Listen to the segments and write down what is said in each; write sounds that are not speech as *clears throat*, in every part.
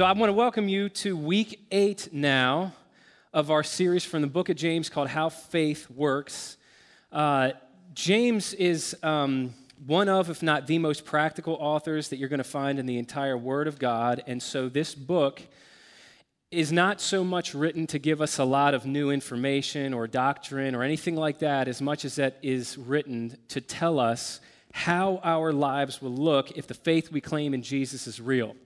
So I want to welcome you to week eight now of our series from the book of James called How Faith Works. Uh, James is um, one of, if not the most practical authors that you're going to find in the entire Word of God. And so this book is not so much written to give us a lot of new information or doctrine or anything like that, as much as that is written to tell us how our lives will look if the faith we claim in Jesus is real.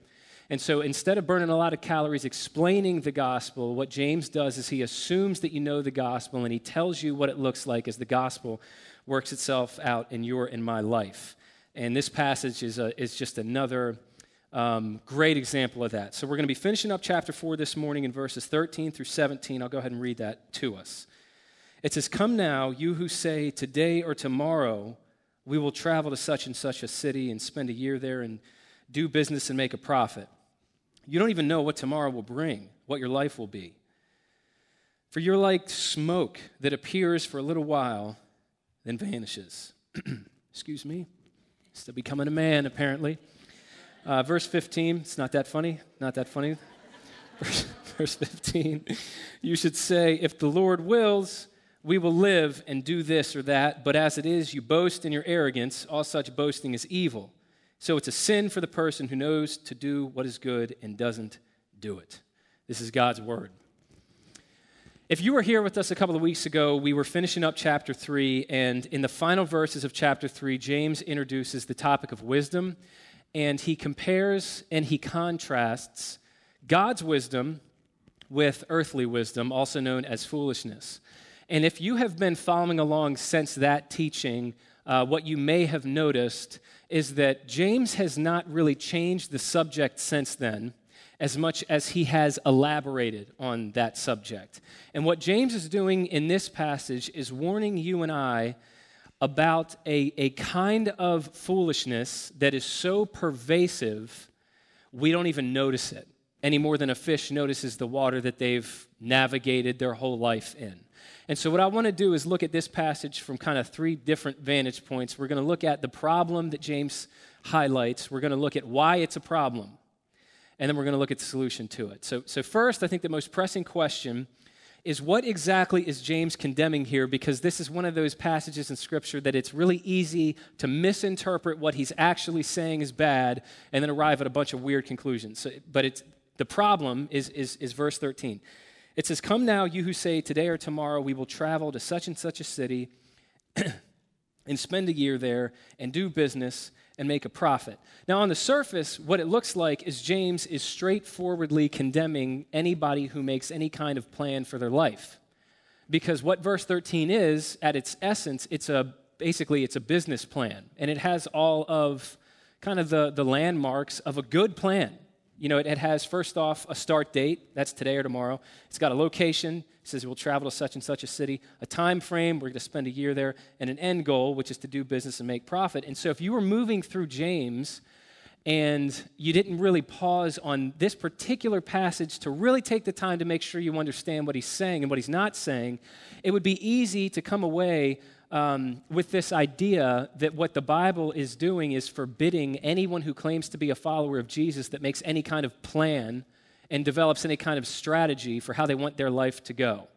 And so instead of burning a lot of calories explaining the gospel, what James does is he assumes that you know the gospel and he tells you what it looks like as the gospel works itself out in your and my life. And this passage is, a, is just another um, great example of that. So we're going to be finishing up chapter 4 this morning in verses 13 through 17. I'll go ahead and read that to us. It says, Come now, you who say, Today or tomorrow we will travel to such and such a city and spend a year there and do business and make a profit. You don't even know what tomorrow will bring, what your life will be. For you're like smoke that appears for a little while, then vanishes. *clears throat* Excuse me. Still becoming a man, apparently. Uh, verse 15, it's not that funny. Not that funny. *laughs* verse, verse 15, you should say, If the Lord wills, we will live and do this or that. But as it is, you boast in your arrogance. All such boasting is evil. So it's a sin for the person who knows to do what is good and doesn't do it. This is God's word. If you were here with us a couple of weeks ago, we were finishing up chapter 3, and in the final verses of chapter 3, James introduces the topic of wisdom and he compares and he contrasts God's wisdom with earthly wisdom, also known as foolishness. And if you have been following along since that teaching, uh, what you may have noticed is that James has not really changed the subject since then as much as he has elaborated on that subject. And what James is doing in this passage is warning you and I about a, a kind of foolishness that is so pervasive, we don't even notice it any more than a fish notices the water that they've navigated their whole life in. And so, what I want to do is look at this passage from kind of three different vantage points. We're going to look at the problem that James highlights, we're going to look at why it's a problem, and then we're going to look at the solution to it. So, so first, I think the most pressing question is what exactly is James condemning here? Because this is one of those passages in Scripture that it's really easy to misinterpret what he's actually saying is bad and then arrive at a bunch of weird conclusions. So, but it's, the problem is, is, is verse 13. It says, Come now, you who say, Today or tomorrow we will travel to such and such a city *clears throat* and spend a year there and do business and make a profit. Now, on the surface, what it looks like is James is straightforwardly condemning anybody who makes any kind of plan for their life. Because what verse 13 is, at its essence, it's a basically it's a business plan, and it has all of kind of the, the landmarks of a good plan. You know, it, it has first off a start date, that's today or tomorrow. It's got a location, it says we'll travel to such and such a city, a time frame, we're going to spend a year there, and an end goal, which is to do business and make profit. And so if you were moving through James and you didn't really pause on this particular passage to really take the time to make sure you understand what he's saying and what he's not saying, it would be easy to come away um, with this idea that what the Bible is doing is forbidding anyone who claims to be a follower of Jesus that makes any kind of plan and develops any kind of strategy for how they want their life to go.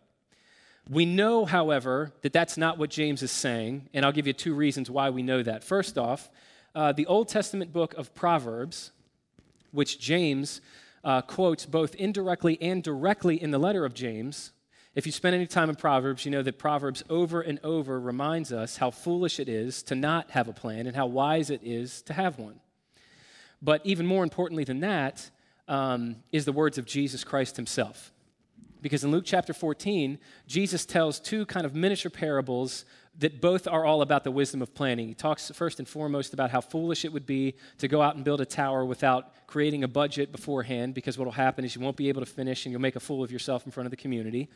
We know, however, that that's not what James is saying, and I'll give you two reasons why we know that. First off, uh, the Old Testament book of Proverbs, which James uh, quotes both indirectly and directly in the letter of James, if you spend any time in Proverbs, you know that Proverbs over and over reminds us how foolish it is to not have a plan and how wise it is to have one. But even more importantly than that um, is the words of Jesus Christ himself. Because in Luke chapter 14, Jesus tells two kind of miniature parables that both are all about the wisdom of planning. He talks first and foremost about how foolish it would be to go out and build a tower without creating a budget beforehand, because what will happen is you won't be able to finish and you'll make a fool of yourself in front of the community.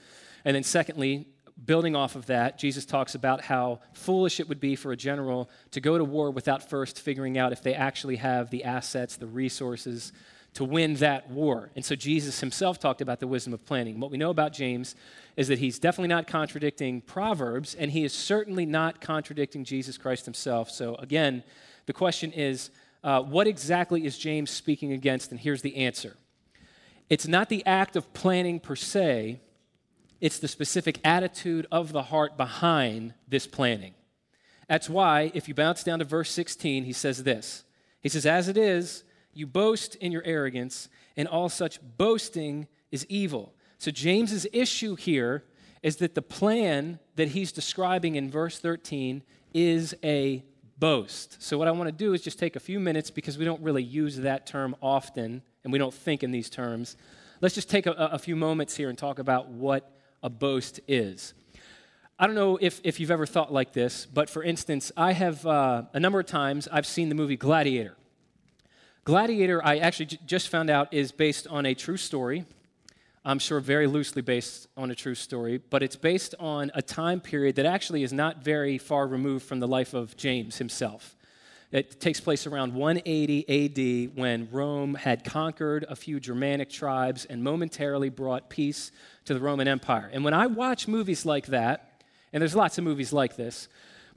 And then, secondly, building off of that, Jesus talks about how foolish it would be for a general to go to war without first figuring out if they actually have the assets, the resources, to win that war. And so Jesus himself talked about the wisdom of planning. What we know about James is that he's definitely not contradicting Proverbs, and he is certainly not contradicting Jesus Christ himself. So, again, the question is uh, what exactly is James speaking against? And here's the answer It's not the act of planning per se, it's the specific attitude of the heart behind this planning. That's why, if you bounce down to verse 16, he says this He says, As it is, you boast in your arrogance, and all such boasting is evil. So, James's issue here is that the plan that he's describing in verse 13 is a boast. So, what I want to do is just take a few minutes because we don't really use that term often and we don't think in these terms. Let's just take a, a few moments here and talk about what a boast is. I don't know if, if you've ever thought like this, but for instance, I have uh, a number of times I've seen the movie Gladiator. Gladiator, I actually j- just found out, is based on a true story. I'm sure very loosely based on a true story, but it's based on a time period that actually is not very far removed from the life of James himself. It takes place around 180 AD when Rome had conquered a few Germanic tribes and momentarily brought peace to the Roman Empire. And when I watch movies like that, and there's lots of movies like this,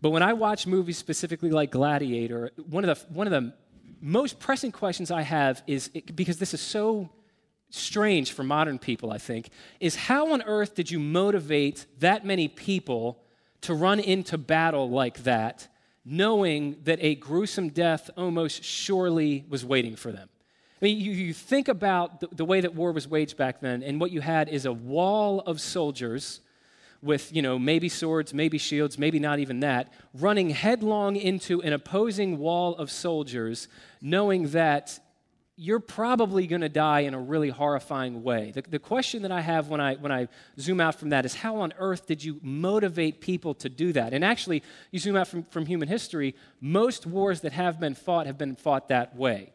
but when I watch movies specifically like Gladiator, one of the, one of the most pressing questions I have is because this is so strange for modern people, I think, is how on earth did you motivate that many people to run into battle like that, knowing that a gruesome death almost surely was waiting for them? I mean, you, you think about the, the way that war was waged back then, and what you had is a wall of soldiers with, you know, maybe swords, maybe shields, maybe not even that, running headlong into an opposing wall of soldiers, knowing that you're probably going to die in a really horrifying way. The, the question that I have when I, when I zoom out from that is how on earth did you motivate people to do that? And actually, you zoom out from, from human history, most wars that have been fought have been fought that way.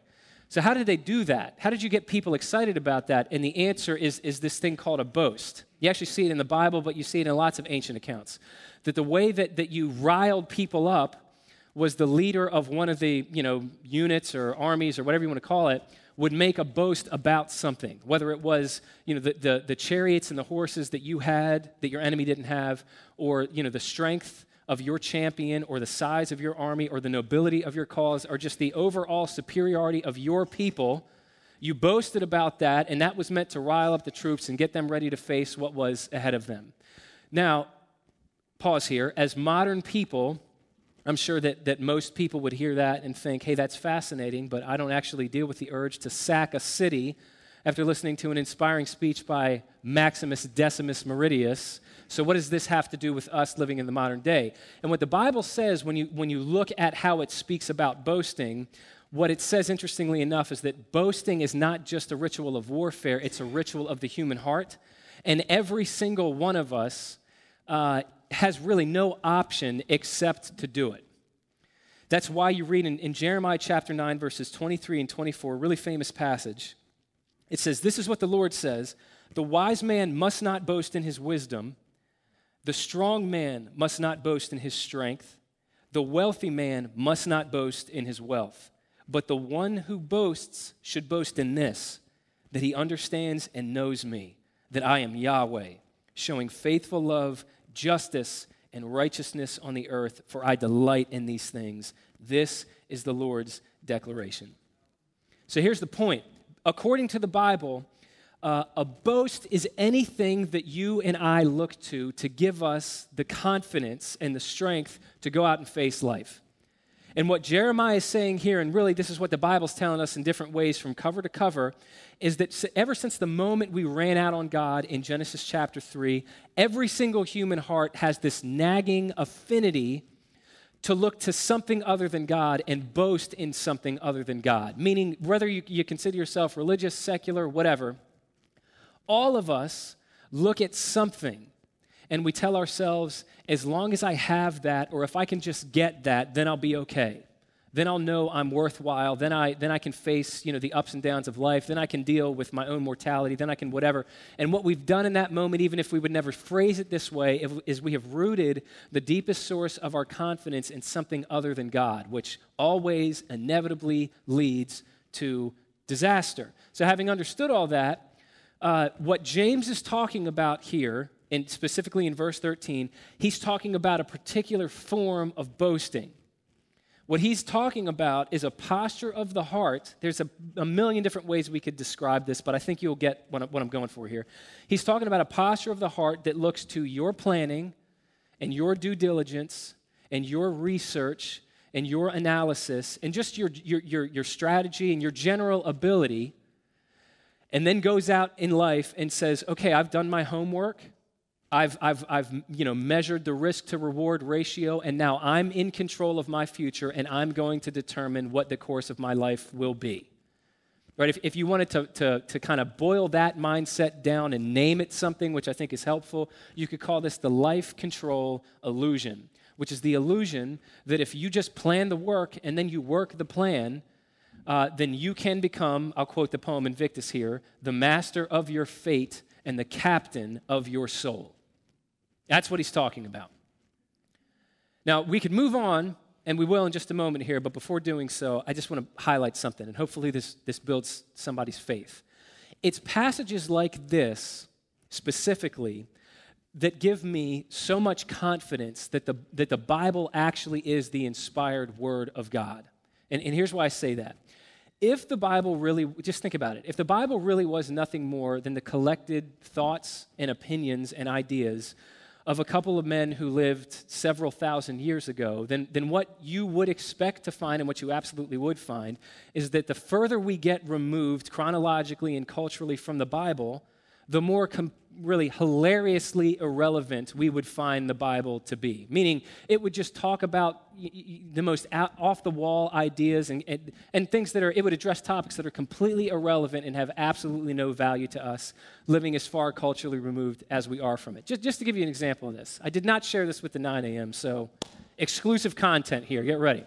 So, how did they do that? How did you get people excited about that? And the answer is, is this thing called a boast. You actually see it in the Bible, but you see it in lots of ancient accounts. That the way that, that you riled people up was the leader of one of the you know, units or armies or whatever you want to call it would make a boast about something, whether it was you know, the, the, the chariots and the horses that you had that your enemy didn't have, or you know, the strength of your champion or the size of your army or the nobility of your cause or just the overall superiority of your people. You boasted about that, and that was meant to rile up the troops and get them ready to face what was ahead of them. Now, pause here. As modern people, I'm sure that, that most people would hear that and think, hey, that's fascinating, but I don't actually deal with the urge to sack a city after listening to an inspiring speech by Maximus Decimus Meridius. So, what does this have to do with us living in the modern day? And what the Bible says when you, when you look at how it speaks about boasting, what it says, interestingly enough, is that boasting is not just a ritual of warfare, it's a ritual of the human heart. And every single one of us uh, has really no option except to do it. That's why you read in, in Jeremiah chapter 9, verses 23 and 24, a really famous passage. It says, This is what the Lord says The wise man must not boast in his wisdom, the strong man must not boast in his strength, the wealthy man must not boast in his wealth. But the one who boasts should boast in this that he understands and knows me, that I am Yahweh, showing faithful love, justice, and righteousness on the earth, for I delight in these things. This is the Lord's declaration. So here's the point according to the Bible, uh, a boast is anything that you and I look to to give us the confidence and the strength to go out and face life. And what Jeremiah is saying here, and really this is what the Bible's telling us in different ways from cover to cover, is that ever since the moment we ran out on God in Genesis chapter 3, every single human heart has this nagging affinity to look to something other than God and boast in something other than God. Meaning, whether you, you consider yourself religious, secular, whatever, all of us look at something and we tell ourselves, as long as I have that, or if I can just get that, then I'll be okay then I'll know I'm worthwhile. Then I, then I can face you know, the ups and downs of life. Then I can deal with my own mortality. Then I can whatever. And what we've done in that moment, even if we would never phrase it this way, is we have rooted the deepest source of our confidence in something other than God, which always inevitably leads to disaster. So, having understood all that, uh, what James is talking about here, and specifically in verse 13, he's talking about a particular form of boasting What he's talking about is a posture of the heart. There's a, a million different ways we could describe this, but I think you'll get what, I'm going for here. He's talking about a posture of the heart that looks to your planning and your due diligence and your research and your analysis and just your, your, your, your strategy and your general ability, and then goes out in life and says, okay, I've done my homework. I've, I've, I've you know, measured the risk to reward ratio, and now I'm in control of my future, and I'm going to determine what the course of my life will be. Right? If, if you wanted to, to, to kind of boil that mindset down and name it something, which I think is helpful, you could call this the life control illusion, which is the illusion that if you just plan the work and then you work the plan, uh, then you can become, I'll quote the poem Invictus here, the master of your fate and the captain of your soul. That's what he's talking about. Now, we could move on, and we will in just a moment here, but before doing so, I just want to highlight something, and hopefully this, this builds somebody's faith. It's passages like this, specifically, that give me so much confidence that the, that the Bible actually is the inspired word of God. And, and here's why I say that. If the Bible really, just think about it, if the Bible really was nothing more than the collected thoughts and opinions and ideas of a couple of men who lived several thousand years ago, then, then what you would expect to find and what you absolutely would find is that the further we get removed chronologically and culturally from the Bible, the more com- really hilariously irrelevant we would find the Bible to be. Meaning, it would just talk about the most off the wall ideas and, and, and, things that are, it would address topics that are completely irrelevant and have absolutely no value to us, living as far culturally removed as we are from it. Just, just to give you an example of this, I did not share this with the 9 a.m., so exclusive content here. Get ready.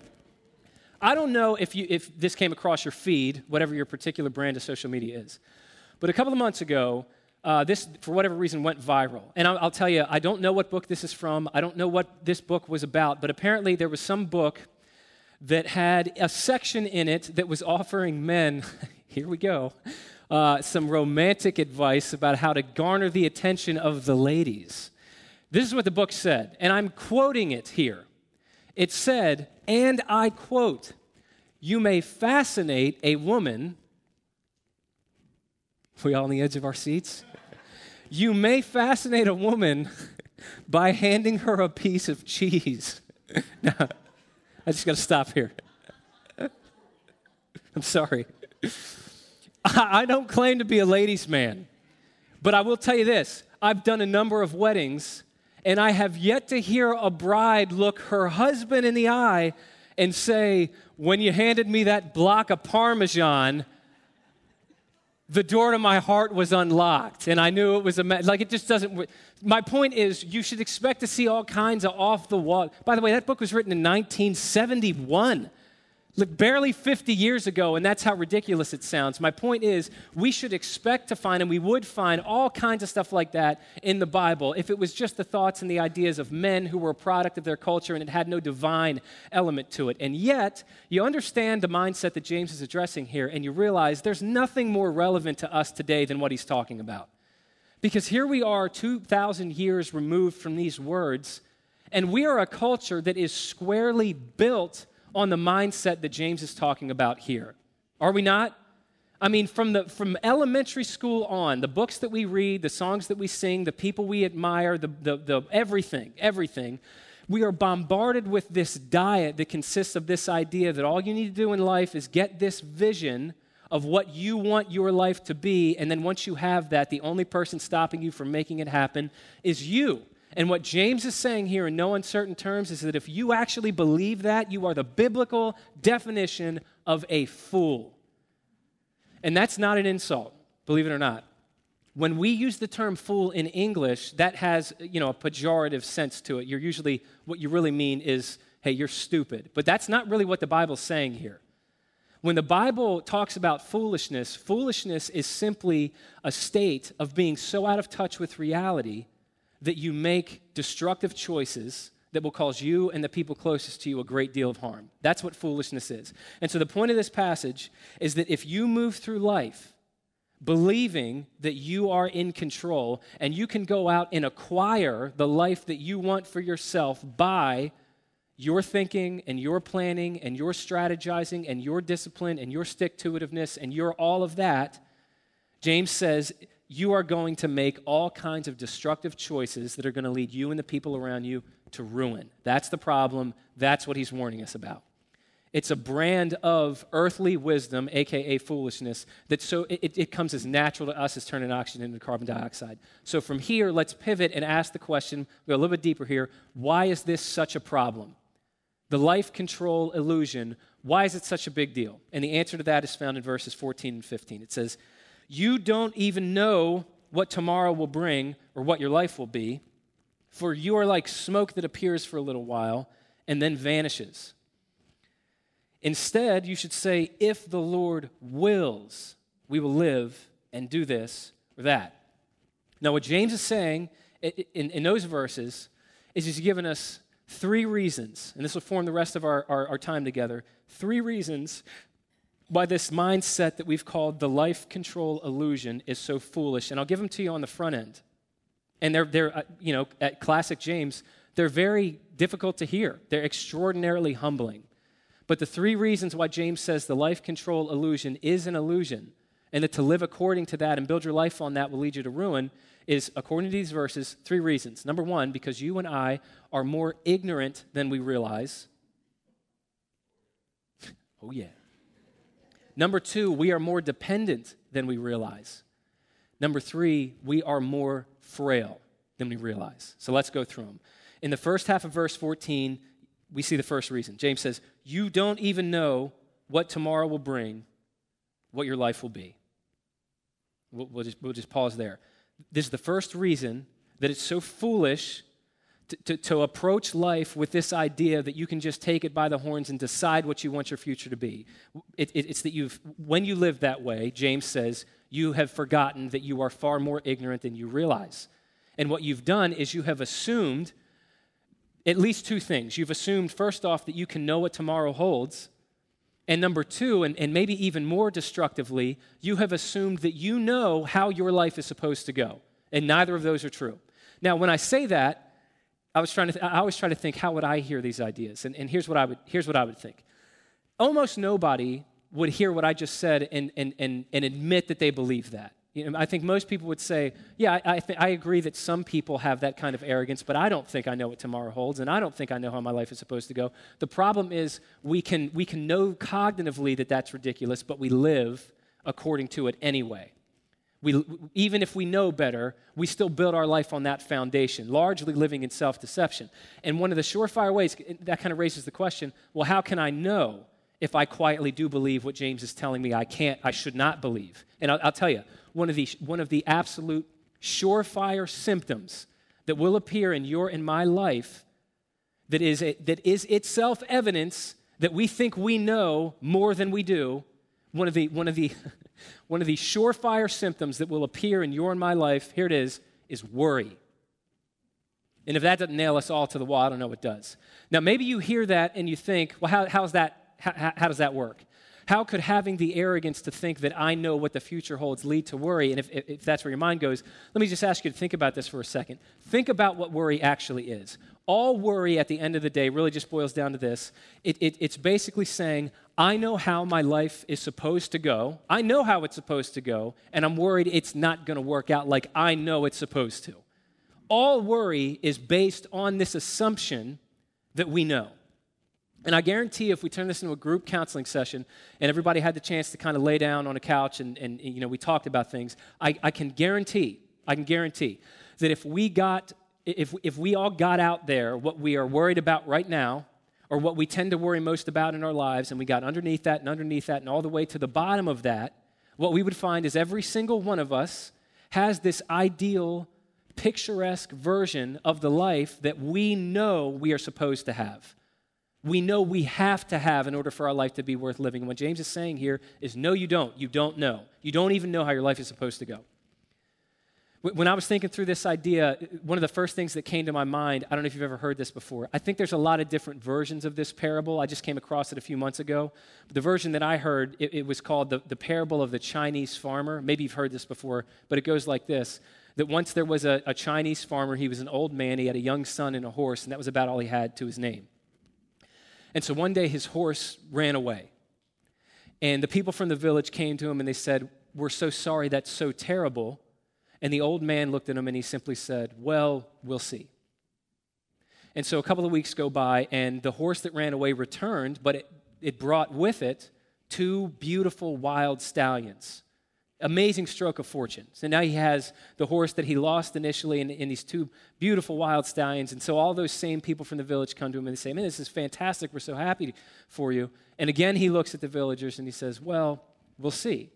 I don't know if, you, if this came across your feed, whatever your particular brand of social media is, but a couple of months ago, uh, this, for whatever reason, went viral. And I'll, I'll, tell you, I don't know what book this is from. I don't know what this book was about, but apparently there was some book that had a section in it that was offering men, *laughs* here we go, uh, some romantic advice about how to garner the attention of the ladies. This is what the book said, and I'm quoting it here. It said, and I quote, You may fascinate a woman. We all on the edge of our seats? You may fascinate a woman *laughs* by handing her a piece of cheese. *laughs* now, I just got to stop here. *laughs* I'm sorry. I don't claim to be a ladies' man, but I will tell you this I've done a number of weddings, and I have yet to hear a bride look her husband in the eye and say, When you handed me that block of Parmesan, the door to my heart was unlocked and i knew it was a like it just doesn't my point is you should expect to see all kinds of off the wall. By the way that book was written in 1971 Look, barely 50 years ago, and that's how ridiculous it sounds. My point is, we should expect to find, and we would find, all kinds of stuff like that in the Bible if it was just the thoughts and the ideas of men who were a product of their culture and it had no divine element to it. And yet, you understand the mindset that James is addressing here, and you realize there's nothing more relevant to us today than what he's talking about. Because here we are, 2,000 years removed from these words, and we are a culture that is squarely built on the mindset that James is talking about here. Are we not? I mean, from, the, from elementary school on, the books that we read, the songs that we sing, the people we admire, the, the, the everything, everything, we are bombarded with this diet that consists of this idea that all you need to do in life is get this vision of what you want your life to be. And then once you have that, the only person stopping you from making it happen is you. And what James is saying here in no uncertain terms is that if you actually believe that, you are the biblical definition of a fool. And that's not an insult, believe it or not. When we use the term fool in English, that has, you know, a pejorative sense to it. You're usually what you really mean is, hey, you're stupid. But that's not really what the Bible's saying here. When the Bible talks about foolishness, foolishness is simply a state of being so out of touch with reality that you make destructive choices that will cause you and the people closest to you a great deal of harm. That's what foolishness is. And so the point of this passage is that if you move through life believing that you are in control and you can go out and acquire the life that you want for yourself by your thinking and your planning and your strategizing and your discipline and your stick to itiveness and your all of that, James says you are going to make all kinds of destructive choices that are going to lead you and the people around you to ruin. That's the problem. That's what he's warning us about. It's a brand of earthly wisdom, aka foolishness, that so it, it comes as natural to us as turning oxygen into carbon dioxide. So from here, let's pivot and ask the question, go a little bit deeper here. Why is this such a problem? The life control illusion, why is it such a big deal? And the answer to that is found in verses 14 and 15. It says, You don't even know what tomorrow will bring or what your life will be, for you are like smoke that appears for a little while and then vanishes. Instead, you should say, if the Lord wills, we will live and do this or that. Now, what James is saying in, in those verses is he's given us three reasons, and this will form the rest of our, our, our time together. Three reasons why this mindset that we've called the life control illusion is so foolish. And I'll give them to you on the front end. And they're, they're uh, you know, at classic James, they're very difficult to hear. They're extraordinarily humbling. But the three reasons why James says the life control illusion is an illusion and that to live according to that and build your life on that will lead you to ruin is, according to these verses, three reasons. Number one, because you and I are more ignorant than we realize. *laughs* oh, yeah. Number two, we are more dependent than we realize. Number three, we are more frail than we realize. So let's go through them. In the first half of verse 14, we see the first reason. James says, You don't even know what tomorrow will bring, what your life will be. We'll, we'll, just, we'll just pause there. This is the first reason that it's so foolish to, to, approach life with this idea that you can just take it by the horns and decide what you want your future to be. It, it, it's that you've, when you live that way, James says, you have forgotten that you are far more ignorant than you realize. And what you've done is you have assumed at least two things. You've assumed, first off, that you can know what tomorrow holds. And number two, and, and maybe even more destructively, you have assumed that you know how your life is supposed to go. And neither of those are true. Now, when I say that, I was trying to th- I always try to think, how would I hear these ideas? And, and here's, what I would, here's what I would think. Almost nobody would hear what I just said and, and, and, and admit that they believe that. You know, I think most people would say, yeah, I, I, th- I, agree that some people have that kind of arrogance, but I don't think I know what tomorrow holds, and I don't think I know how my life is supposed to go. The problem is we can, we can know cognitively that that's ridiculous, but we live according to it anyway. We, even if we know better, we still build our life on that foundation, largely living in self deception. And one of the surefire ways that kind of raises the question well, how can I know if I quietly do believe what James is telling me I can't, I should not believe? And I'll, I'll tell you, one of the, one of the absolute surefire symptoms that will appear in your and my life that is, a, that is itself evidence that we think we know more than we do. One of the, one of the, *laughs* one of the surefire symptoms that will appear in your and my life, here it is, is worry. And if that doesn't nail us all to the wall, I don't know what does. Now, maybe you hear that and you think, well, how, how's that, how, how does that work? How could having the arrogance to think that I know what the future holds lead to worry? And if, if that's where your mind goes, let me just ask you to think about this for a second. Think about what worry actually is. All worry at the end of the day really just boils down to this it, it, it's basically saying, I know how my life is supposed to go. I know how it's supposed to go, and I'm worried it's not going to work out like I know it's supposed to. All worry is based on this assumption that we know. And I guarantee if we turn this into a group counseling session and everybody had the chance to kind of lay down on a couch and, and you know, we talked about things, I, I can guarantee, I can guarantee that if we got, if, if we all got out there what we are worried about right now, or what we tend to worry most about in our lives, and we got underneath that and underneath that and all the way to the bottom of that, what we would find is every single one of us has this ideal, picturesque version of the life that we know we are supposed to have we know we have to have in order for our life to be worth living. And what James is saying here is no, you don't. You don't know. You don't even know how your life is supposed to go. When I was thinking through this idea, one of the first things that came to my mind, I don't know if you've ever heard this before. I think there's a lot of different versions of this parable. I just came across it a few months ago. The version that I heard, it, it was called the, the parable of the Chinese farmer. Maybe you've heard this before, but it goes like this that once there was a, a Chinese farmer, he was an old man, he had a young son and a horse, and that was about all he had to his name. And so one day his horse ran away. And the people from the village came to him and they said, We're so sorry, that's so terrible. And the old man looked at him and he simply said, Well, we'll see. And so a couple of weeks go by, and the horse that ran away returned, but it, it brought with it two beautiful wild stallions. Amazing stroke of fortune. So now he has the horse that he lost initially and, and, these two beautiful wild stallions. And so all those same people from the village come to him and they say, Man, this is fantastic. We're so happy for you. And again, he looks at the villagers and he says, Well, we'll see.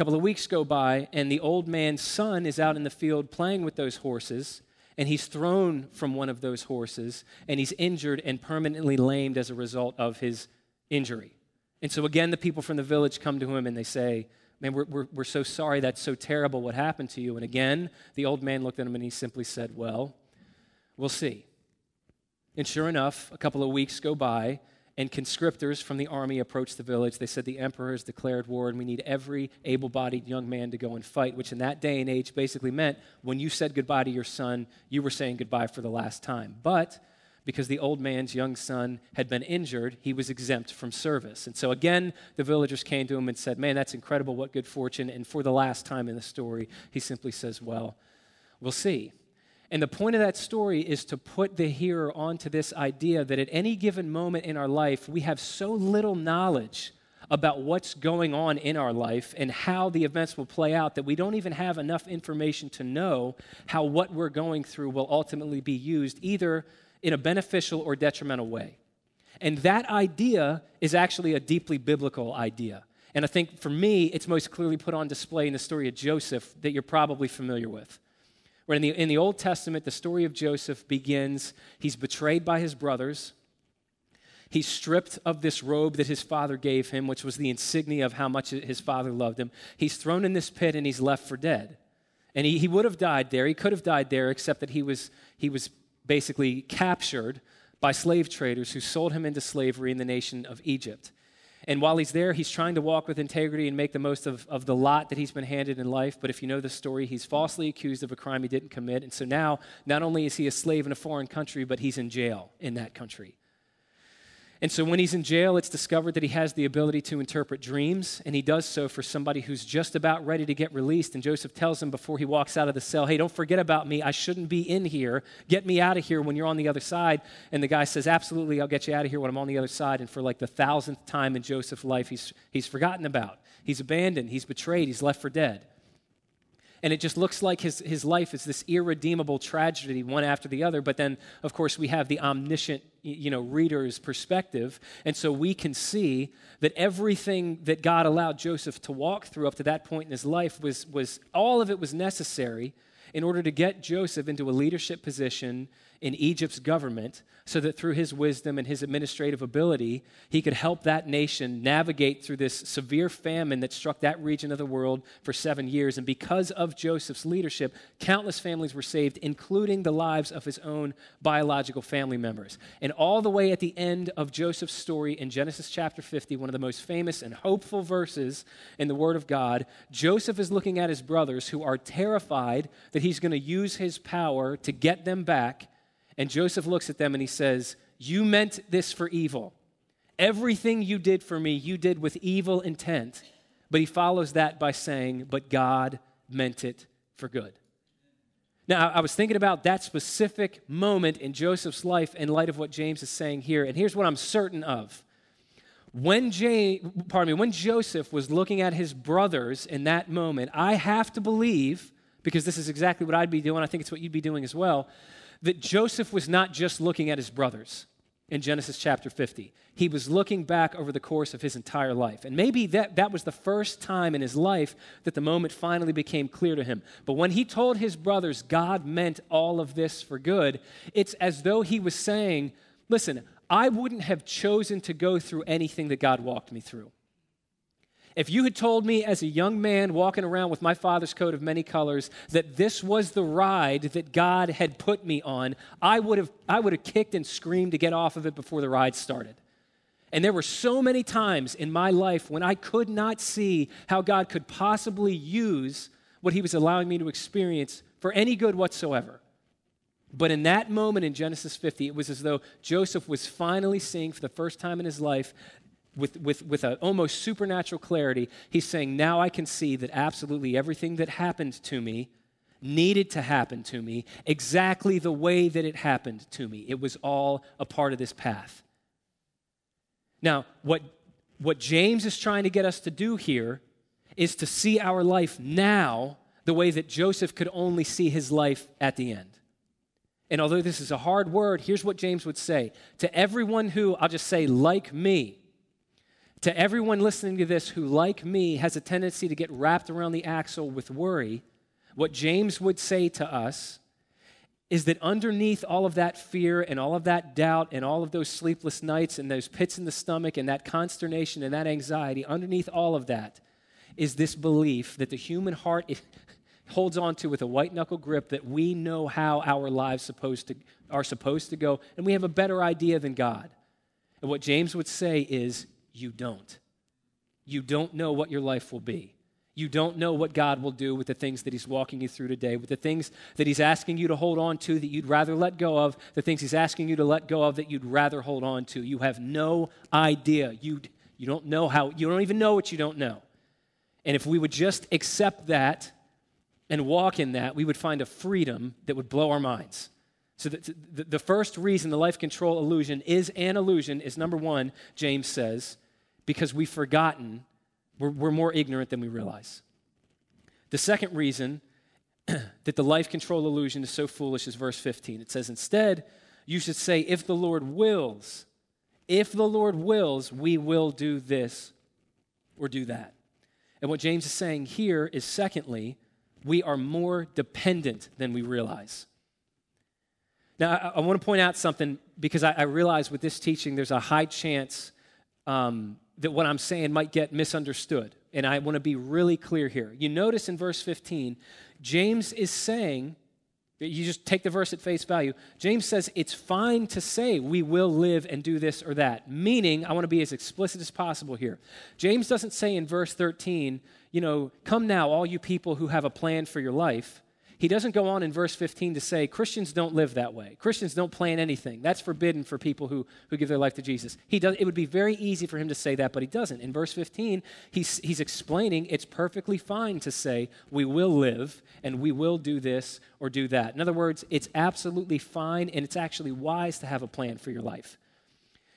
A couple of weeks go by, and the old man's son is out in the field playing with those horses and he's thrown from one of those horses, and he's injured and permanently lamed as a result of his injury. And so, again, the people from the village come to him and they say, Man, we're, we're, we're so sorry. That's so terrible what happened to you. And again, the old man looked at him and he simply said, Well, we'll see. And sure enough, a couple of weeks go by, and conscriptors from the army approached the village. They said, The emperor has declared war, and we need every able bodied young man to go and fight, which in that day and age basically meant when you said goodbye to your son, you were saying goodbye for the last time. But because the old man's young son had been injured, he was exempt from service. And so again, the villagers came to him and said, Man, that's incredible. What good fortune. And for the last time in the story, he simply says, Well, we'll see. And the point of that story is to put the hearer onto this idea that at any given moment in our life, we have so little knowledge about what's going on in our life and how the events will play out that we don't even have enough information to know how what we're going through will ultimately be used either in a beneficial or detrimental way. And that idea is actually a deeply biblical idea. And I think for me, it's most clearly put on display in the story of Joseph that you're probably familiar with. Where in the, in the Old Testament, the story of Joseph begins he's betrayed by his brothers. He's stripped of this robe that his father gave him, which was the insignia of how much his father loved him. He's thrown in this pit and he's left for dead. And he, he would have died there. He could have died there, except that he was, he was basically captured by slave traders who sold him into slavery in the nation of Egypt. And while he's there, he's trying to walk with integrity and make the most of, of the lot that he's been handed in life. But if you know the story, he's falsely accused of a crime he didn't commit. And so now, not only is he a slave in a foreign country, but he's in jail in that country. And so when he's in jail, it's discovered that he has the ability to interpret dreams, and he does so for somebody who's just about ready to get released. And Joseph tells him before he walks out of the cell, Hey, don't forget about me. I shouldn't be in here. Get me out of here when you're on the other side. And the guy says, Absolutely, I'll get you out of here when I'm on the other side. And for like the thousandth time in Joseph's life, he's, he's forgotten about. He's abandoned, he's betrayed, he's left for dead. And it just looks like his, his life is this irredeemable tragedy, one after the other. But then, of course, we have the omniscient you know, reader's perspective. And so we can see that everything that God allowed Joseph to walk through up to that point in his life was, was all of it was necessary in order to get Joseph into a leadership position in Egypt's government so that through his wisdom and his administrative ability, he could help that nation navigate through this severe famine that struck that region of the world for seven years. And because of Joseph's leadership, countless families were saved, including the lives of his own biological family members. And all the way at the end of Joseph's story in Genesis chapter 50, one of the most famous and hopeful verses in the Word of God, Joseph is looking at his brothers who are terrified that he's going to use his power to get them back and Joseph looks at them and he says, You meant this for evil. Everything you did for me, you did with evil intent. But he follows that by saying, But God meant it for good. Now, I was thinking about that specific moment in Joseph's life in light of what James is saying here. And here's what I'm certain of. When, James, pardon me, when Joseph was looking at his brothers in that moment, I have to believe, because this is exactly what I'd be doing, I think it's what you'd be doing as well, that Joseph was not just looking at his brothers in Genesis chapter 50. He was looking back over the course of his entire life. And maybe that, that was the first time in his life that the moment finally became clear to him. But when he told his brothers God meant all of this for good, it's as though he was saying, Listen, I wouldn't have chosen to go through anything that God walked me through. If you had told me as a young man walking around with my father's coat of many colors that this was the ride that God had put me on, I would have, I would have kicked and screamed to get off of it before the ride started. And there were so many times in my life when I could not see how God could possibly use what He was allowing me to experience for any good whatsoever. But in that moment in Genesis 50, it was as though Joseph was finally seeing for the first time in his life with, with, with an almost supernatural clarity. He's saying, Now I can see that absolutely everything that happened to me needed to happen to me exactly the way that it happened to me. It was all a part of this path. Now, what, what James is trying to get us to do here is to see our life now the way that Joseph could only see his life at the end. And although this is a hard word, here's what James would say to everyone who, I'll just say, like me, to everyone listening to this who, like me, has a tendency to get wrapped around the axle with worry, what James would say to us is that underneath all of that fear and all of that doubt and all of those sleepless nights and those pits in the stomach and that consternation and that anxiety, underneath all of that is this belief that the human heart *laughs* holds on to with a white knuckle grip that we know how our lives supposed to, are supposed to go, and we have a better idea than God. And what James would say is, you don't. You don't know what your life will be. You don't know what God will do with the things that He's walking you through today, with the things that He's asking you to hold on to that you'd rather let go of, the things He's asking you to let go of that you'd rather hold on to. You have no idea. You, you don't know how, you don't even know what you don't know. And if we would just accept that and walk in that, we would find a freedom that would blow our minds. So, the, the, the, first reason the life control illusion is an illusion is number one, James says, because we've forgotten, we're, we're more ignorant than we realize. The second reason *clears throat* that the life control illusion is so foolish is verse 15. It says, Instead, you should say, If the Lord wills, if the Lord wills, we will do this or do that. And what James is saying here is, secondly, we are more dependent than we realize. Now, I, I want to point out something because I, I, realize with this teaching there's a high chance um, that what I'm saying might get misunderstood. And I want to be really clear here. You notice in verse 15, James is saying, you just take the verse at face value. James says it's fine to say we will live and do this or that, meaning, I want to be as explicit as possible here. James doesn't say in verse 13, you know, come now, all you people who have a plan for your life. He doesn't go on in verse 15 to say Christians don't live that way. Christians don't plan anything. That's forbidden for people who, who give their life to Jesus. He does, it would be very easy for him to say that, but he doesn't. In verse 15, he's, he's explaining it's perfectly fine to say we will live and we will do this or do that. In other words, it's absolutely fine and it's actually wise to have a plan for your life.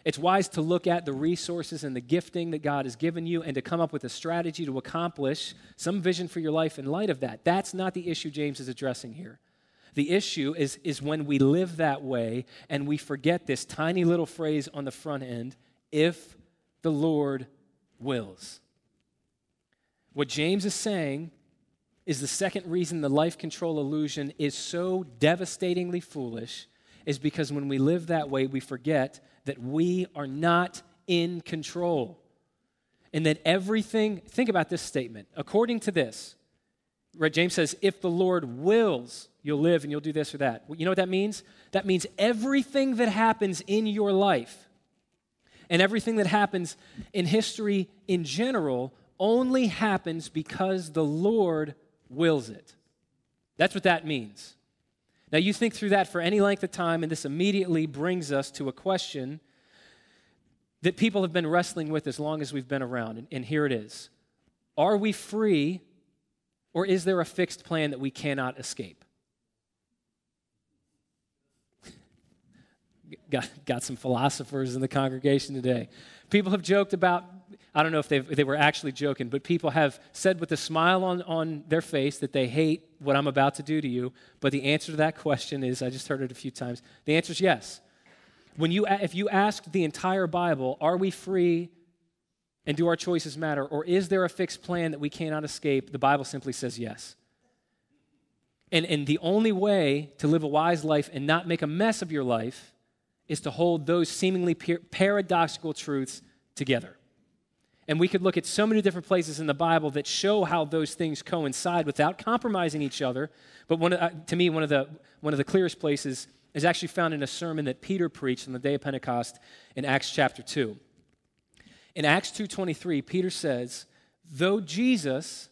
It's wise to look at the resources and the gifting that God has given you and to come up with a strategy to accomplish some vision for your life in light of that. That's not the issue James is addressing here. The issue is, is when we live that way and we forget this tiny little phrase on the front end if the Lord wills. What James is saying is the second reason the life control illusion is so devastatingly foolish is because when we live that way, we forget that we are not in control. And that everything, think about this statement. According to this, right, James says, if the Lord wills, you'll live and you'll do this or that. You know what that means? That means everything that happens in your life and everything that happens in history in general only happens because the Lord wills it. That's what that means. Now, you think through that for any length of time, and this immediately brings us to a question that people have been wrestling with as long as we've been around. And, and here it is Are we free, or is there a fixed plan that we cannot escape? *laughs* got, got some philosophers in the congregation today. People have joked about I don't know if, they were actually joking, but people have said with a smile on, on their face that they hate what I'm about to do to you. But the answer to that question is I just heard it a few times. The answer is yes. When you, if you ask the entire Bible, are we free and do our choices matter? Or is there a fixed plan that we cannot escape? The Bible simply says yes. And, and the only way to live a wise life and not make a mess of your life is to hold those seemingly paradoxical truths together. And we could look at so many different places in the Bible that show how those things coincide without compromising each other. But one, uh, to me, one of, the, one of the clearest places is actually found in a sermon that Peter preached on the day of Pentecost in Acts chapter 2. In Acts 2:23, Peter says, "Though Jesus,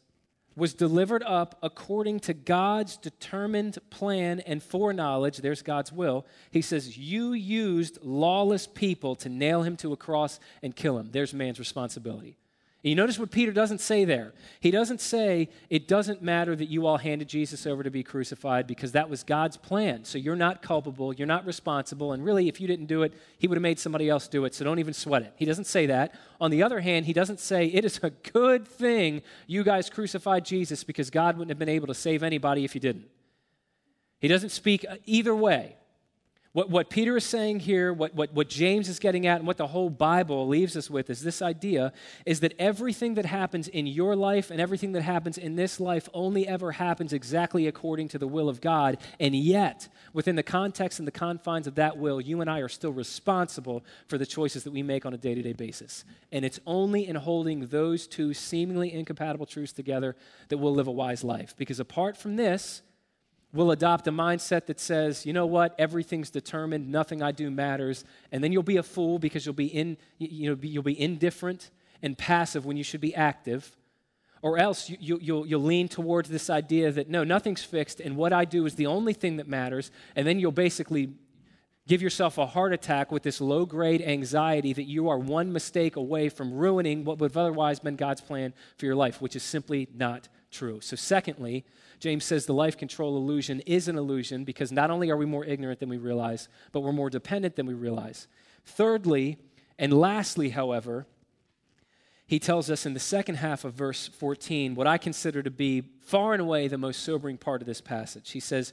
was delivered up according to God's determined plan and foreknowledge. There's God's will. He says, You used lawless people to nail him to a cross and kill him. There's man's responsibility. You notice what Peter doesn't say there. He doesn't say, it doesn't matter that you all handed Jesus over to be crucified because that was God's plan. So you're not culpable, you're not responsible, and really, if you didn't do it, he would have made somebody else do it, so don't even sweat it. He doesn't say that. On the other hand, he doesn't say, it is a good thing you guys crucified Jesus because God wouldn't have been able to save anybody if you didn't. He doesn't speak uh, either way. What, what Peter is saying here, what, what, what James is getting at, and what the whole Bible leaves us with is this idea is that everything that happens in your life and everything that happens in this life only ever happens exactly according to the will of God. And yet, within the context and the confines of that will, you and I are still responsible for the choices that we make on a day to day basis. And it's only in holding those two seemingly incompatible truths together that we'll live a wise life. Because apart from this, will adopt a mindset that says, you know what, everything's determined, nothing I do matters, and then you'll be a fool because you'll be in, you know, you'll be indifferent and passive when you should be active. Or else you, you, you'll, you'll lean towards this idea that no, nothing's fixed, and what I do is the only thing that matters, and then you'll basically give yourself a heart attack with this low grade anxiety that you are one mistake away from ruining what would have otherwise been God's plan for your life, which is simply not true. So, secondly, James says the life control illusion is an illusion because not only are we more ignorant than we realize, but we're more dependent than we realize. Thirdly, and lastly, however, he tells us in the second half of verse 14 what I consider to be far and away the most sobering part of this passage. He says,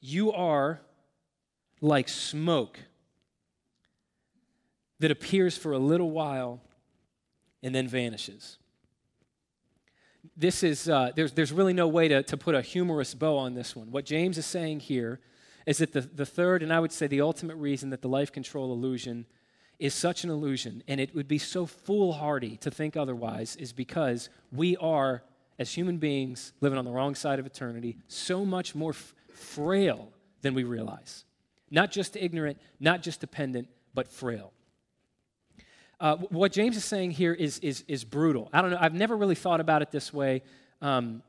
You are like smoke that appears for a little while and then vanishes this is, uh, there's, there's really no way to, to put a humorous bow on this one. What James is saying here is that the, the third, and I would say the ultimate reason that the life control illusion is such an illusion, and it would be so foolhardy to think otherwise, is because we are, as human beings living on the wrong side of eternity, so much more f- frail than we realize. Not just ignorant, not just dependent, but frail. Uh, what James is saying here is, is, is brutal. I don't know, I've never really thought about it this way. Um,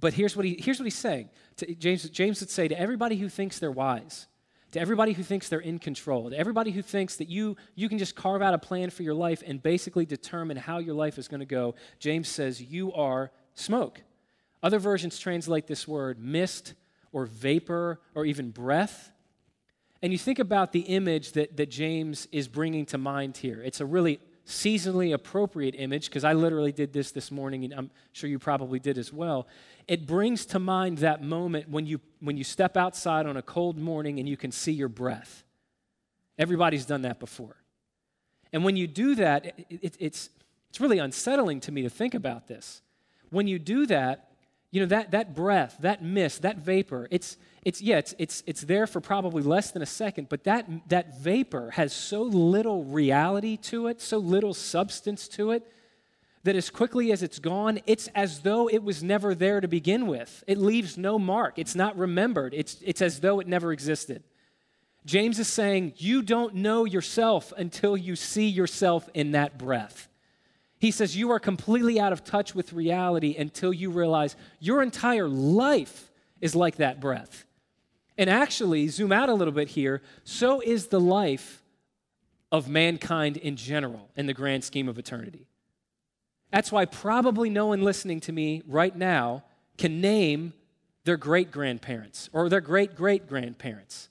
but here's what, he, here's what he's saying. To, James, James would say to everybody who thinks they're wise, to everybody who thinks they're in control, to everybody who thinks that you, you can just carve out a plan for your life and basically determine how your life is going to go, James says, You are smoke. Other versions translate this word mist or vapor or even breath. And you think about the image that, that James is bringing to mind here. It's a really seasonally appropriate image because I literally did this this morning, and I'm sure you probably did as well. It brings to mind that moment when you, when you step outside on a cold morning and you can see your breath. Everybody's done that before. And when you do that, it, it, it's, it's really unsettling to me to think about this. When you do that, you know, that, that breath, that mist, that vapor, it's, it's yeah, it's, it's, it's there for probably less than a second, but that, that vapor has so little reality to it, so little substance to it, that as quickly as it's gone, it's as though it was never there to begin with. It leaves no mark. It's not remembered. It's, it's as though it never existed. James is saying, You don't know yourself until you see yourself in that breath. He says, You are completely out of touch with reality until you realize your entire life is like that breath. And actually, zoom out a little bit here, so is the life of mankind in general in the grand scheme of eternity. That's why probably no one listening to me right now can name their great grandparents or their great great grandparents.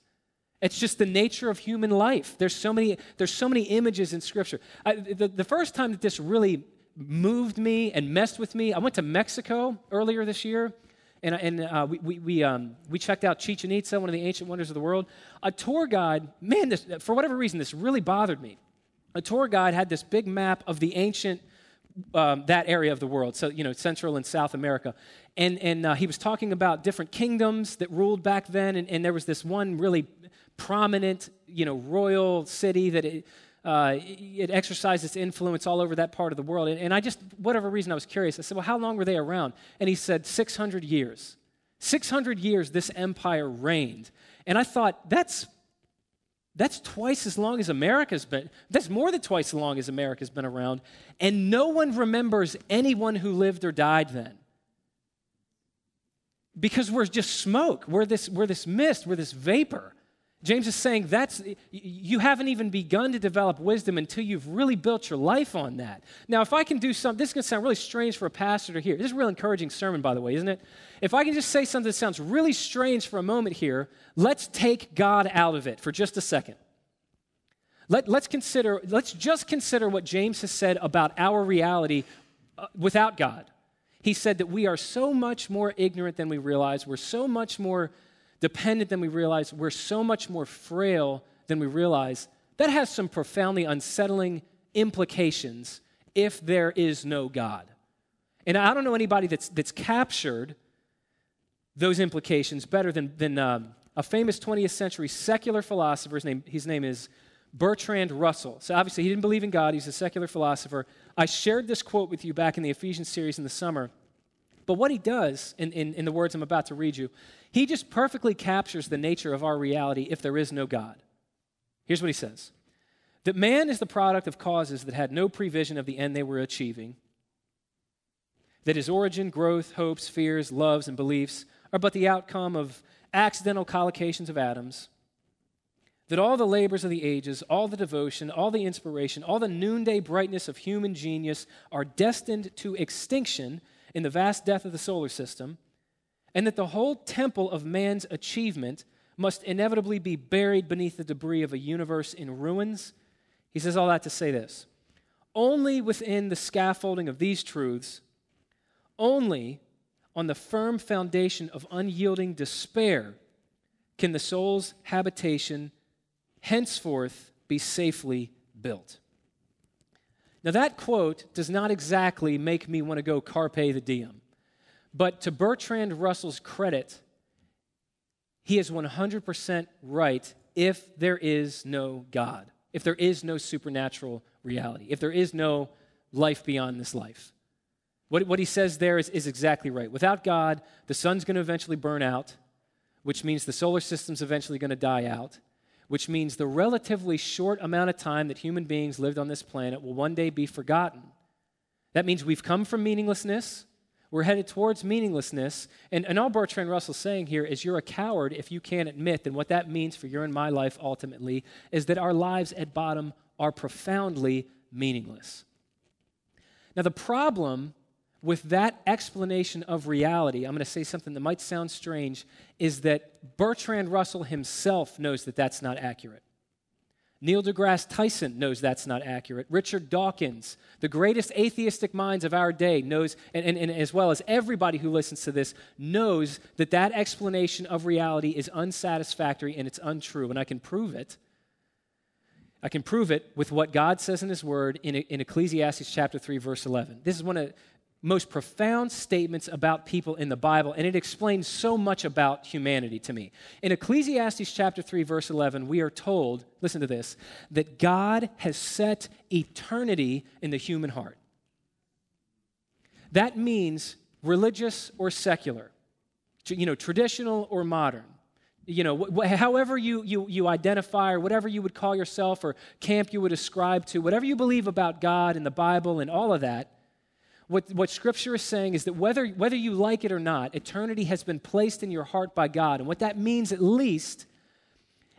It's just the nature of human life. There's so many, there's so many images in Scripture. I, the, the first time that this really moved me and messed with me, I went to Mexico earlier this year and, and uh, we, we, we, um, we checked out Chichen Itza, one of the ancient wonders of the world. A tour guide, man, this, for whatever reason, this really bothered me. A tour guide had this big map of the ancient, um, that area of the world, so, you know, Central and South America. And, and uh, he was talking about different kingdoms that ruled back then, and, and there was this one really prominent, you know, royal city that it, uh, it exercised its influence all over that part of the world. And, and I just, whatever reason, I was curious. I said, well, how long were they around? And he said, 600 years. 600 years this empire reigned. And I thought, that's, that's twice as long as America's been. That's more than twice as long as America's been around. And no one remembers anyone who lived or died then. because we're just smoke. We're this, we're this mist, we're this vapor. James is saying that's you haven't even begun to develop wisdom until you've really built your life on that. Now, if I can do something, this is going to sound really strange for a pastor to hear. This is a real encouraging sermon, by the way, isn't it? If I can just say something that sounds really strange for a moment here, let's take God out of it for just a second. Let, us consider, let's just consider what James has said about our reality uh, without God. He said that we are so much more ignorant than we realize. We're so much more dependent than we realize. We're so much more frail than we realize. That has some profoundly unsettling implications if there is no God. And I don't know anybody that's, that's captured those implications better than, than um, a famous 20th century secular philosopher. His name, his name is Bertrand Russell. So obviously, he didn't believe in God, he's a secular philosopher. I shared this quote with you back in the Ephesians series in the summer. But what he does, in, in, in, the words I'm about to read you, he just perfectly captures the nature of our reality if there is no God. Here's what he says. That man is the product of causes that had no prevision of the end they were achieving, that his origin, growth, hopes, fears, loves, and beliefs are but the outcome of accidental collocations of atoms. That all the labors of the ages, all the devotion, all the inspiration, all the noonday brightness of human genius are destined to extinction in the vast death of the solar system, and that the whole temple of man's achievement must inevitably be buried beneath the debris of a universe in ruins. He says all that to say this only within the scaffolding of these truths, only on the firm foundation of unyielding despair, can the soul's habitation henceforth be safely built. Now, that quote does not exactly make me want to go carpe the diem, but to Bertrand Russell's credit, he is 100% right if there is no God, if there is no supernatural reality, if there is no life beyond this life. What, what he says there is, is exactly right. Without God, the sun's going to eventually burn out, which means the solar system's eventually going to die out which means the relatively short amount of time that human beings lived on this planet will one day be forgotten. That means we've come from meaninglessness, we're headed towards meaninglessness. And, and all Bertrand Russell's saying here is you're a coward if you can't admit that what that means for your and my life ultimately is that our lives at bottom are profoundly meaningless. Now, the problem with that explanation of reality, I'm going to say something that might sound strange, is that Bertrand Russell himself knows that that's not accurate. Neil deGrasse Tyson knows that's not accurate. Richard Dawkins, the greatest atheistic minds of our day, knows, and, and, and, as well as everybody who listens to this, knows that that explanation of reality is unsatisfactory and it's untrue. And I can prove it. I can prove it with what God says in His Word in, in Ecclesiastes chapter 3, verse 11. This is one of most profound statements about people in the Bible, and it explains so much about humanity to me. In Ecclesiastes chapter 3, verse 11, we are told, listen to this, that God has set eternity in the human heart. That means religious or secular, you know, traditional or modern. You know, wh- however you, you, you identify or whatever you would call yourself or camp you would ascribe to, whatever you believe about God and the Bible and all of that, what, what Scripture is saying is that whether, whether you like it or not, eternity has been placed in your heart by God. And what that means, at least,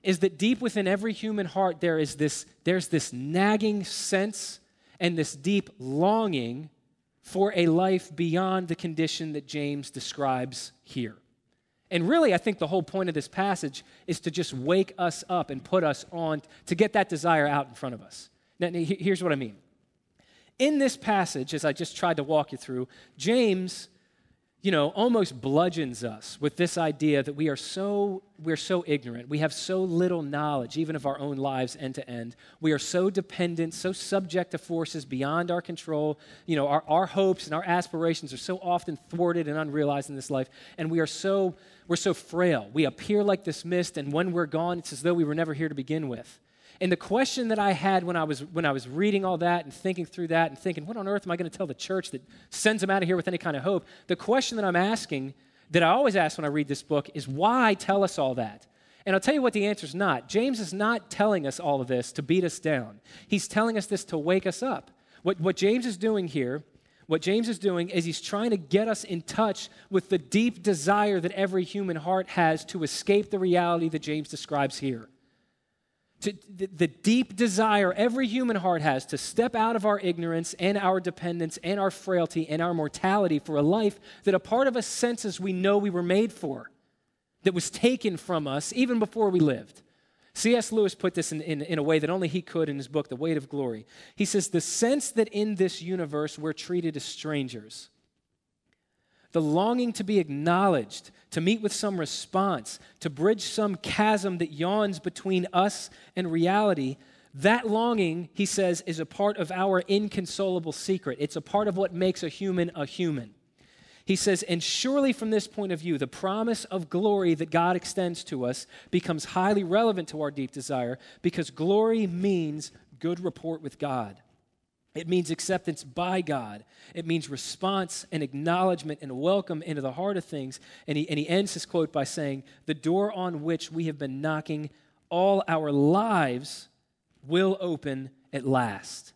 is that deep within every human heart, there is this, there's this nagging sense and this deep longing for a life beyond the condition that James describes here. And really, I think the whole point of this passage is to just wake us up and put us on, to get that desire out in front of us. Now, here's what I mean in this passage, as I just tried to walk you through, James, you know, almost bludgeons us with this idea that we are so we're so ignorant. We have so little knowledge, even of our own lives end to end. We are so dependent, so subject to forces beyond our control. You know, our, our hopes and our aspirations are so often thwarted and unrealized in this life. And we are so we're so frail. We appear like this mist, and when we're gone, it's as though we were never here to begin with. And the question that I had when I was when I was reading all that and thinking through that and thinking, what on earth am I going to tell the church that sends them out of here with any kind of hope? The question that I'm asking, that I always ask when I read this book, is why tell us all that? And I'll tell you what the answer is not. James is not telling us all of this to beat us down. He's telling us this to wake us up. What, what James is doing here, what James is doing is he's trying to get us in touch with the deep desire that every human heart has to escape the reality that James describes here. To, the, the deep desire every human heart has to step out of our ignorance and our dependence and our frailty and our mortality for a life that a part of us senses we know we were made for, that was taken from us even before we lived. C.S. Lewis put this in, in, in, a way that only he could in his book, The Weight of Glory. He says, The sense that in this universe we're treated as strangers, the longing to be acknowledged, to meet with some response, to bridge some chasm that yawns between us and reality, that longing, he says, is a part of our inconsolable secret. It's a part of what makes a human a human. He says, and surely from this point of view, the promise of glory that God extends to us becomes highly relevant to our deep desire because glory means good report with God. It means acceptance by God. It means response and acknowledgement and welcome into the heart of things. And he, and he ends his quote by saying, The door on which we have been knocking all our lives will open at last.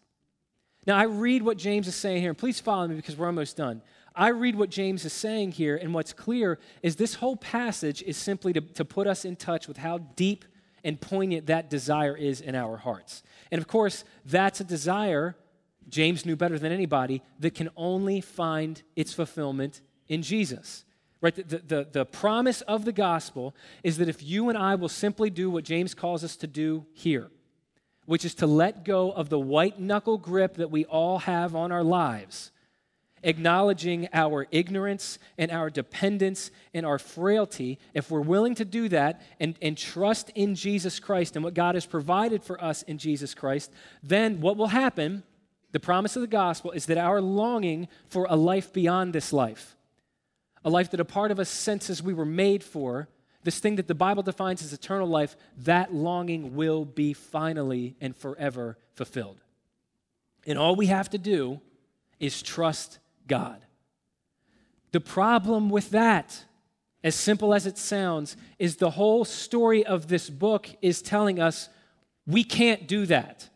Now, I read what James is saying here, and please follow me because we're almost done. I read what James is saying here, and what's clear is this whole passage is simply to, to put us in touch with how deep and poignant that desire is in our hearts. And of course, that's a desire, James knew better than anybody, that can only find its fulfillment in Jesus. Right? The, the, the promise of the gospel is that if you and I will simply do what James calls us to do here, which is to let go of the white knuckle grip that we all have on our lives acknowledging our ignorance and our dependence and our frailty, if we're willing to do that and, and trust in Jesus Christ and what God has provided for us in Jesus Christ, then what will happen, the promise of the gospel, is that our longing for a life beyond this life, a life that a part of us senses we were made for, this thing that the Bible defines as eternal life, that longing will be finally and forever fulfilled. And all we have to do is trust God. The problem with that, as simple as it sounds, is the whole story of this book is telling us we can't do that.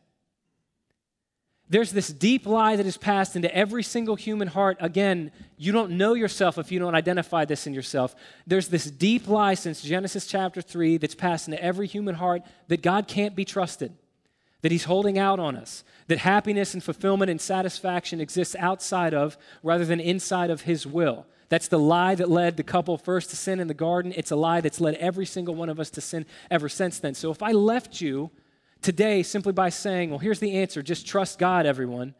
There's this deep lie that is passed into every single human heart. Again, you don't know yourself if you don't identify this in yourself. There's this deep lie since Genesis chapter 3 that's passed into every human heart that God can't be trusted that He's holding out on us, that happiness and fulfillment and satisfaction exists outside of rather than inside of His will. That's the lie that led the couple first to sin in the garden. It's a lie that's led every single one of us to sin ever since then. So if I left you today simply by saying, well, here's the answer just trust God, everyone,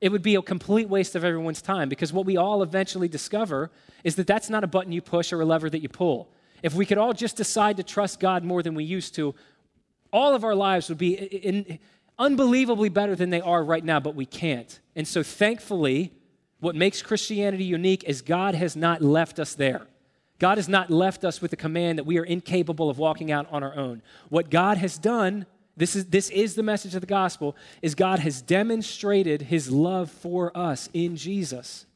it would be a complete waste of everyone's time because what we all eventually discover is that that's not a button you push or a lever that you pull. If we could all just decide to trust God more than we used to, all of our lives would be in, unbelievably better than they are right now, but we can't. And so, thankfully, what makes Christianity unique is God has not left us there. God has not left us with the command that we are incapable of walking out on our own. What God has done, this is, this is the message of the gospel, is God has demonstrated his love for us in Jesus.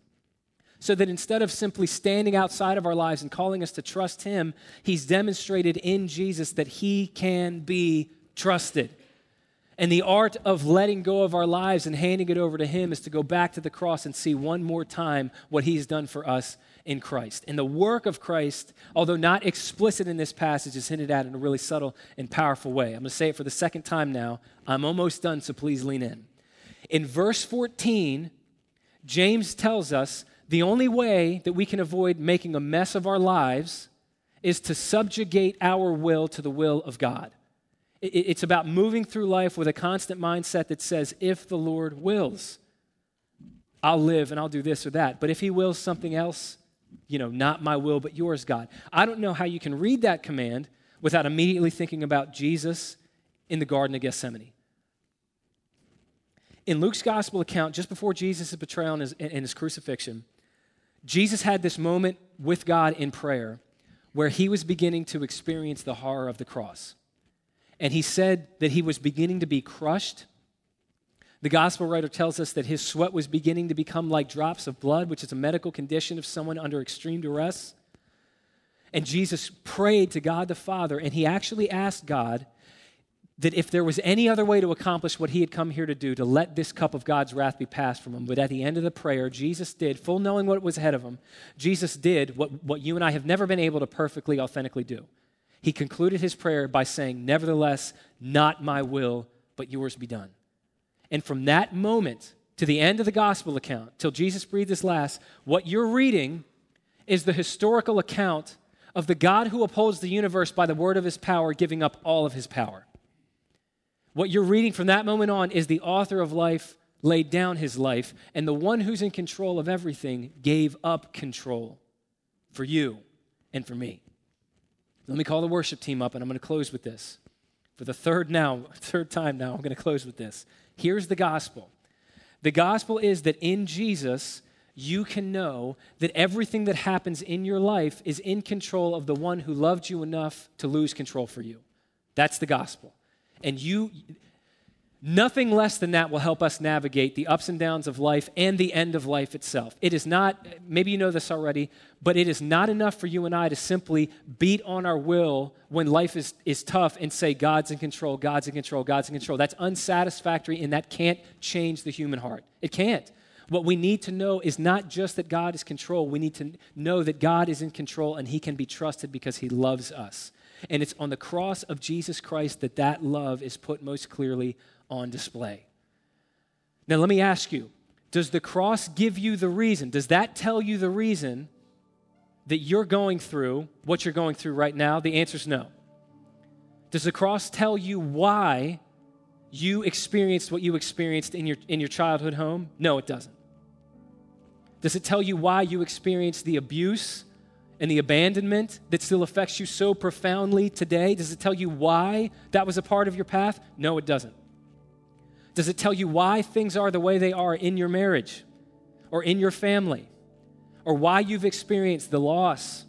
So that instead of simply standing outside of our lives and calling us to trust him, he's demonstrated in Jesus that he can be trusted. And the art of letting go of our lives and handing it over to Him is to go back to the cross and see one more time what He's done for us in Christ. And the work of Christ, although not explicit in this passage, is hinted at in a really subtle and powerful way. I'm going to say it for the second time now. I'm almost done, so please lean in. In verse 14, James tells us the only way that we can avoid making a mess of our lives is to subjugate our will to the will of God. It's about moving through life with a constant mindset that says, if the Lord wills, I'll live and I'll do this or that. But if He wills something else, you know, not my will, but yours, God. I don't know how you can read that command without immediately thinking about Jesus in the Garden of Gethsemane. In Luke's gospel account, just before Jesus' betrayal and his, and his crucifixion, Jesus had this moment with God in prayer where he was beginning to experience the horror of the cross and he said that he was beginning to be crushed. The gospel writer tells us that his sweat was beginning to become like drops of blood, which is a medical condition of someone under extreme duress. And Jesus prayed to God the Father, and he actually asked God that if there was any other way to accomplish what he had come here to do, to let this cup of God's wrath be passed from him, but at the end of the prayer, Jesus did, full knowing what was ahead of him, Jesus did what, what you and I have never been able to perfectly, authentically do. He concluded his prayer by saying, Nevertheless, not my will, but yours be done. And from that moment to the end of the gospel account, till Jesus breathed his last, what you're reading is the historical account of the God who upholds the universe by the word of his power, giving up all of his power. What you're reading from that moment on is the author of life laid down his life, and the one who's in control of everything gave up control for you and for me. Let me call the worship team up, and I'm going to close with this. For the third now, *laughs* third time now, I'm going to close with this. Here's the gospel. The gospel is that in Jesus, you can know that everything that happens in your life is in control of the one who loved you enough to lose control for you. That's the gospel. And you, nothing less than that will help us navigate the ups and downs of life and the end of life itself. It is not, maybe you know this already, but it is not enough for you and I to simply beat on our will when life is, is tough and say, God's in control, God's in control, God's in control. That's unsatisfactory and that can't change the human heart. It can't. What we need to know is not just that God is control, we need to know that God is in control and he can be trusted because he loves us. And it's on the cross of Jesus Christ that that love is put most clearly on display. Now, let me ask you does the cross give you the reason? Does that tell you the reason that you're going through what you're going through right now? The answer is no. Does the cross tell you why you experienced what you experienced in your, in your childhood home? No, it doesn't. Does it tell you why you experienced the abuse and the abandonment that still affects you so profoundly today? Does it tell you why that was a part of your path? No, it doesn't. Does it tell you why things are the way they are in your marriage or in your family or why you've experienced the loss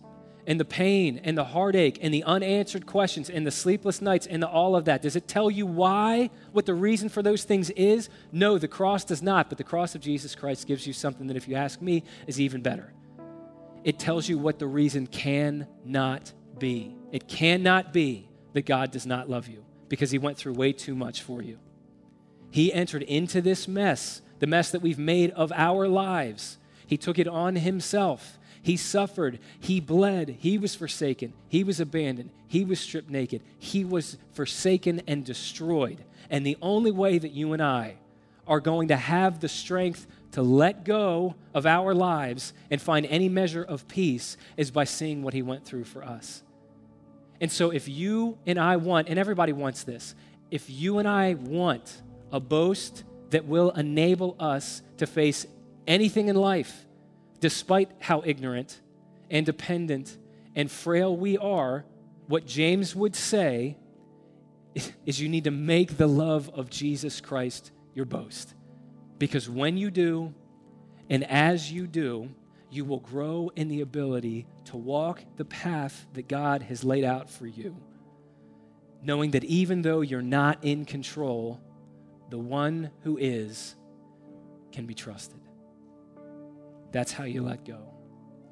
and the pain and the heartache and the unanswered questions and the sleepless nights and the, all of that? Does it tell you why, what the reason for those things is? No, the cross does not, but the cross of Jesus Christ gives you something that, if you ask me, is even better it tells you what the reason cannot be. It cannot be that God does not love you because he went through way too much for you. He entered into this mess, the mess that we've made of our lives. He took it on himself. He suffered. He bled. He was forsaken. He was abandoned. He was stripped naked. He was forsaken and destroyed. And the only way that you and I are going to have the strength to let go of our lives and find any measure of peace is by seeing what he went through for us. And so, if you and I want, and everybody wants this, if you and I want a boast that will enable us to face anything in life, despite how ignorant and dependent and frail we are, what James would say *laughs* is you need to make the love of Jesus Christ your boast. Because when you do, and as you do, you will grow in the ability to walk the path that God has laid out for you, knowing that even though you're not in control, the one who is can be trusted. That's how you let go.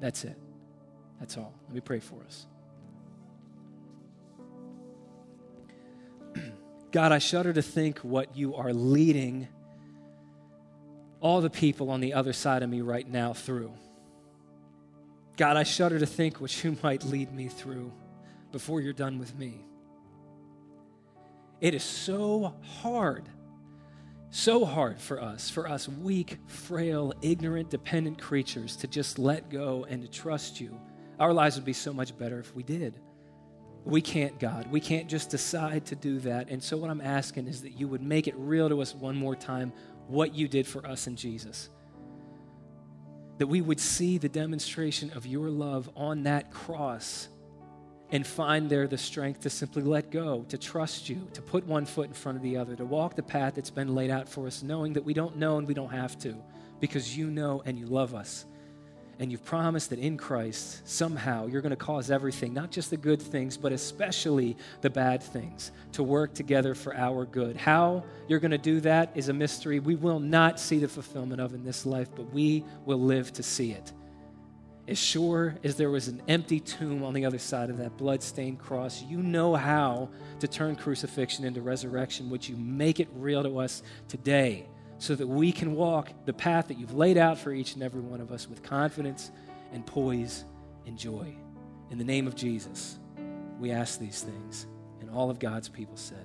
That's it. That's all. Let me pray for us. *clears throat* God, I shudder to think what you are leading all the people on the other side of me right now through. God, I shudder to think what you *laughs* might lead me through before you're done with me. It is so hard, so hard for us, for us weak, frail, ignorant, dependent creatures to just let go and to trust you. Our lives would be so much better if we did. We can't, God. We can't just decide to do that. And so, what I'm asking is that you would make it real to us one more time what you did for us in Jesus. That we would see the demonstration of your love on that cross and find there the strength to simply let go, to trust you, to put one foot in front of the other, to walk the path that's been laid out for us, knowing that we don't know and we don't have to because you know and you love us. And you've promised that in Christ, somehow, you're going to cause everything, not just the good things, but especially the bad things, to work together for our good. How you're going to do that is a mystery we will not see the fulfillment of in this life, but we will live to see it. As sure as there was an empty tomb on the other side of that blood-stained cross, you know how to turn crucifixion into resurrection. Would you make it real to us today so that we can walk the path that you've laid out for each and every one of us with confidence and poise and joy? In the name of Jesus, we ask these things. And all of God's people said,